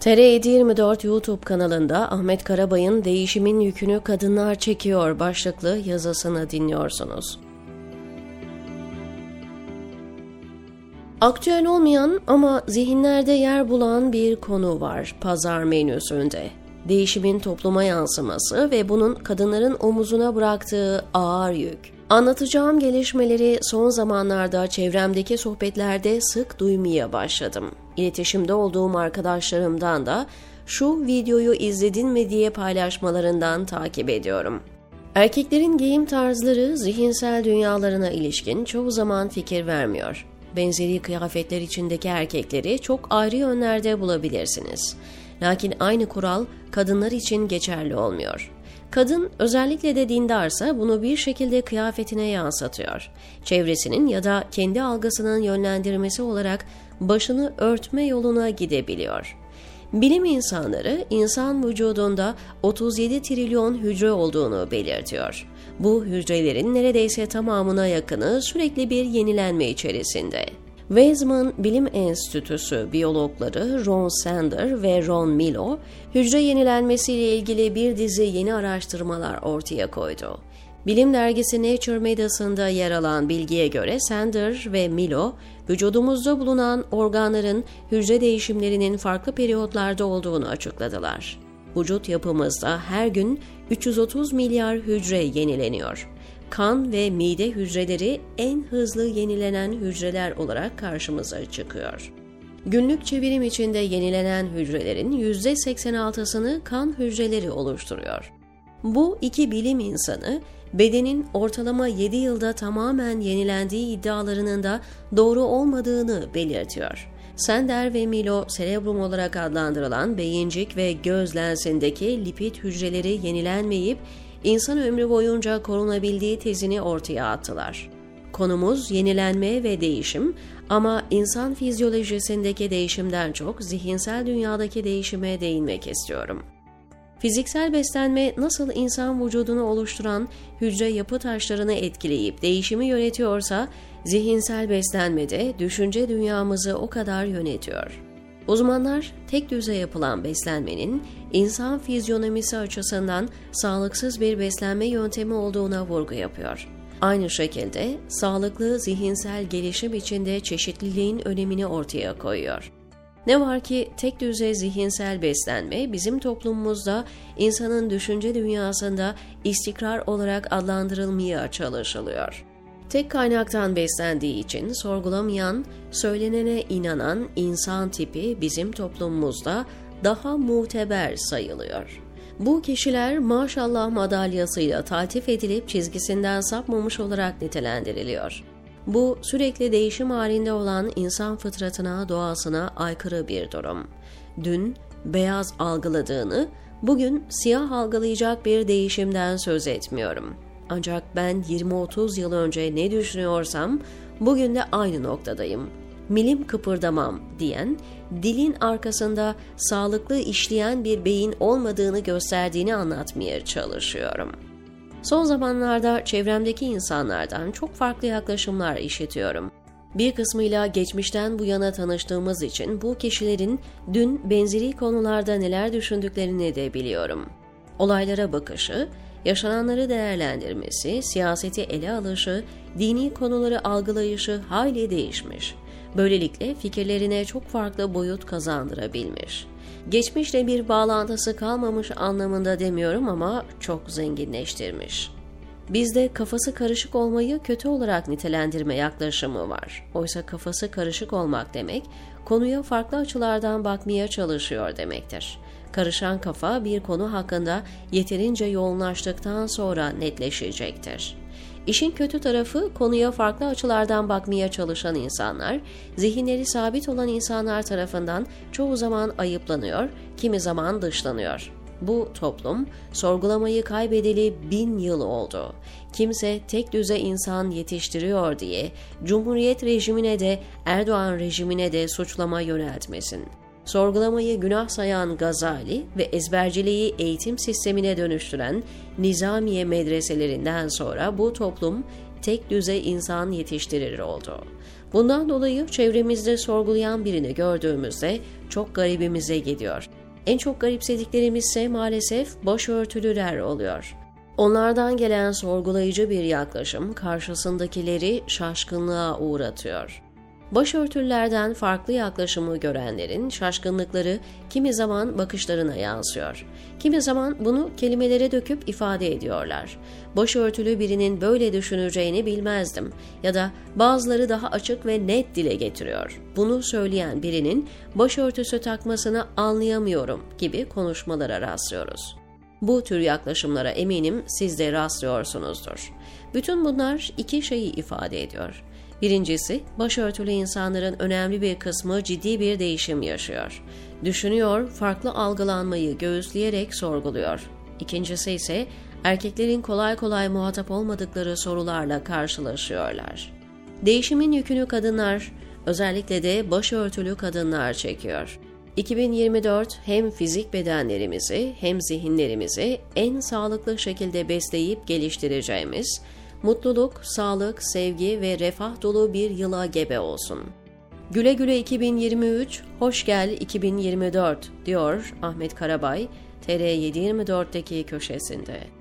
TR724 YouTube kanalında Ahmet Karabay'ın Değişimin Yükünü Kadınlar Çekiyor başlıklı yazısını dinliyorsunuz. Aktüel olmayan ama zihinlerde yer bulan bir konu var pazar menüsünde. Değişimin topluma yansıması ve bunun kadınların omuzuna bıraktığı ağır yük. Anlatacağım gelişmeleri son zamanlarda çevremdeki sohbetlerde sık duymaya başladım. İletişimde olduğum arkadaşlarımdan da şu videoyu izledin mi diye paylaşmalarından takip ediyorum. Erkeklerin giyim tarzları zihinsel dünyalarına ilişkin çoğu zaman fikir vermiyor. Benzeri kıyafetler içindeki erkekleri çok ayrı yönlerde bulabilirsiniz. Lakin aynı kural kadınlar için geçerli olmuyor. Kadın özellikle de dindarsa bunu bir şekilde kıyafetine yansıtıyor. Çevresinin ya da kendi algısının yönlendirmesi olarak başını örtme yoluna gidebiliyor. Bilim insanları insan vücudunda 37 trilyon hücre olduğunu belirtiyor. Bu hücrelerin neredeyse tamamına yakını sürekli bir yenilenme içerisinde. Weizmann Bilim Enstitüsü biyologları Ron Sander ve Ron Milo, hücre yenilenmesiyle ilgili bir dizi yeni araştırmalar ortaya koydu. Bilim dergisi Nature Medicine'da yer alan bilgiye göre Sander ve Milo, vücudumuzda bulunan organların hücre değişimlerinin farklı periyotlarda olduğunu açıkladılar. Vücut yapımızda her gün 330 milyar hücre yenileniyor kan ve mide hücreleri en hızlı yenilenen hücreler olarak karşımıza çıkıyor. Günlük çevirim içinde yenilenen hücrelerin %86'sını kan hücreleri oluşturuyor. Bu iki bilim insanı bedenin ortalama 7 yılda tamamen yenilendiği iddialarının da doğru olmadığını belirtiyor. Sender ve Milo cerebrum olarak adlandırılan beyincik ve göz lensindeki lipid hücreleri yenilenmeyip insan ömrü boyunca korunabildiği tezini ortaya attılar. Konumuz yenilenme ve değişim ama insan fizyolojisindeki değişimden çok zihinsel dünyadaki değişime değinmek istiyorum. Fiziksel beslenme nasıl insan vücudunu oluşturan hücre yapı taşlarını etkileyip değişimi yönetiyorsa, zihinsel beslenme de düşünce dünyamızı o kadar yönetiyor. Uzmanlar tek düze yapılan beslenmenin insan fizyonomisi açısından sağlıksız bir beslenme yöntemi olduğuna vurgu yapıyor. Aynı şekilde sağlıklı zihinsel gelişim içinde çeşitliliğin önemini ortaya koyuyor. Ne var ki tek düze zihinsel beslenme bizim toplumumuzda insanın düşünce dünyasında istikrar olarak adlandırılmaya çalışılıyor. Tek kaynaktan beslendiği için sorgulamayan, söylenene inanan insan tipi bizim toplumumuzda daha muteber sayılıyor. Bu kişiler maşallah madalyasıyla taltif edilip çizgisinden sapmamış olarak nitelendiriliyor. Bu sürekli değişim halinde olan insan fıtratına, doğasına aykırı bir durum. Dün beyaz algıladığını, bugün siyah algılayacak bir değişimden söz etmiyorum. Ancak ben 20-30 yıl önce ne düşünüyorsam bugün de aynı noktadayım. Milim kıpırdamam diyen, dilin arkasında sağlıklı işleyen bir beyin olmadığını gösterdiğini anlatmaya çalışıyorum. Son zamanlarda çevremdeki insanlardan çok farklı yaklaşımlar işitiyorum. Bir kısmıyla geçmişten bu yana tanıştığımız için bu kişilerin dün benzeri konularda neler düşündüklerini de biliyorum. Olaylara bakışı, yaşananları değerlendirmesi, siyaseti ele alışı, dini konuları algılayışı hayli değişmiş. Böylelikle fikirlerine çok farklı boyut kazandırabilmiş. Geçmişle bir bağlantısı kalmamış anlamında demiyorum ama çok zenginleştirmiş. Bizde kafası karışık olmayı kötü olarak nitelendirme yaklaşımı var. Oysa kafası karışık olmak demek, konuya farklı açılardan bakmaya çalışıyor demektir. Karışan kafa bir konu hakkında yeterince yoğunlaştıktan sonra netleşecektir. İşin kötü tarafı konuya farklı açılardan bakmaya çalışan insanlar, zihinleri sabit olan insanlar tarafından çoğu zaman ayıplanıyor, kimi zaman dışlanıyor. Bu toplum sorgulamayı kaybedeli bin yıl oldu. Kimse tek düze insan yetiştiriyor diye Cumhuriyet rejimine de Erdoğan rejimine de suçlama yöneltmesin sorgulamayı günah sayan Gazali ve ezberciliği eğitim sistemine dönüştüren Nizamiye medreselerinden sonra bu toplum tek düze insan yetiştirir oldu. Bundan dolayı çevremizde sorgulayan birini gördüğümüzde çok garibimize gidiyor. En çok garipsediklerimiz ise maalesef başörtülüler oluyor. Onlardan gelen sorgulayıcı bir yaklaşım karşısındakileri şaşkınlığa uğratıyor. Başörtülerden farklı yaklaşımı görenlerin şaşkınlıkları kimi zaman bakışlarına yansıyor. Kimi zaman bunu kelimelere döküp ifade ediyorlar. Başörtülü birinin böyle düşüneceğini bilmezdim ya da bazıları daha açık ve net dile getiriyor. Bunu söyleyen birinin başörtüsü takmasını anlayamıyorum gibi konuşmalara rastlıyoruz. Bu tür yaklaşımlara eminim siz de rastlıyorsunuzdur. Bütün bunlar iki şeyi ifade ediyor. Birincisi, başörtülü insanların önemli bir kısmı ciddi bir değişim yaşıyor. Düşünüyor, farklı algılanmayı göğüsleyerek sorguluyor. İkincisi ise erkeklerin kolay kolay muhatap olmadıkları sorularla karşılaşıyorlar. Değişimin yükünü kadınlar, özellikle de başörtülü kadınlar çekiyor. 2024 hem fizik bedenlerimizi hem zihinlerimizi en sağlıklı şekilde besleyip geliştireceğimiz, mutluluk, sağlık, sevgi ve refah dolu bir yıla gebe olsun. Güle güle 2023, hoş gel 2024 diyor Ahmet Karabay, TR724'deki köşesinde.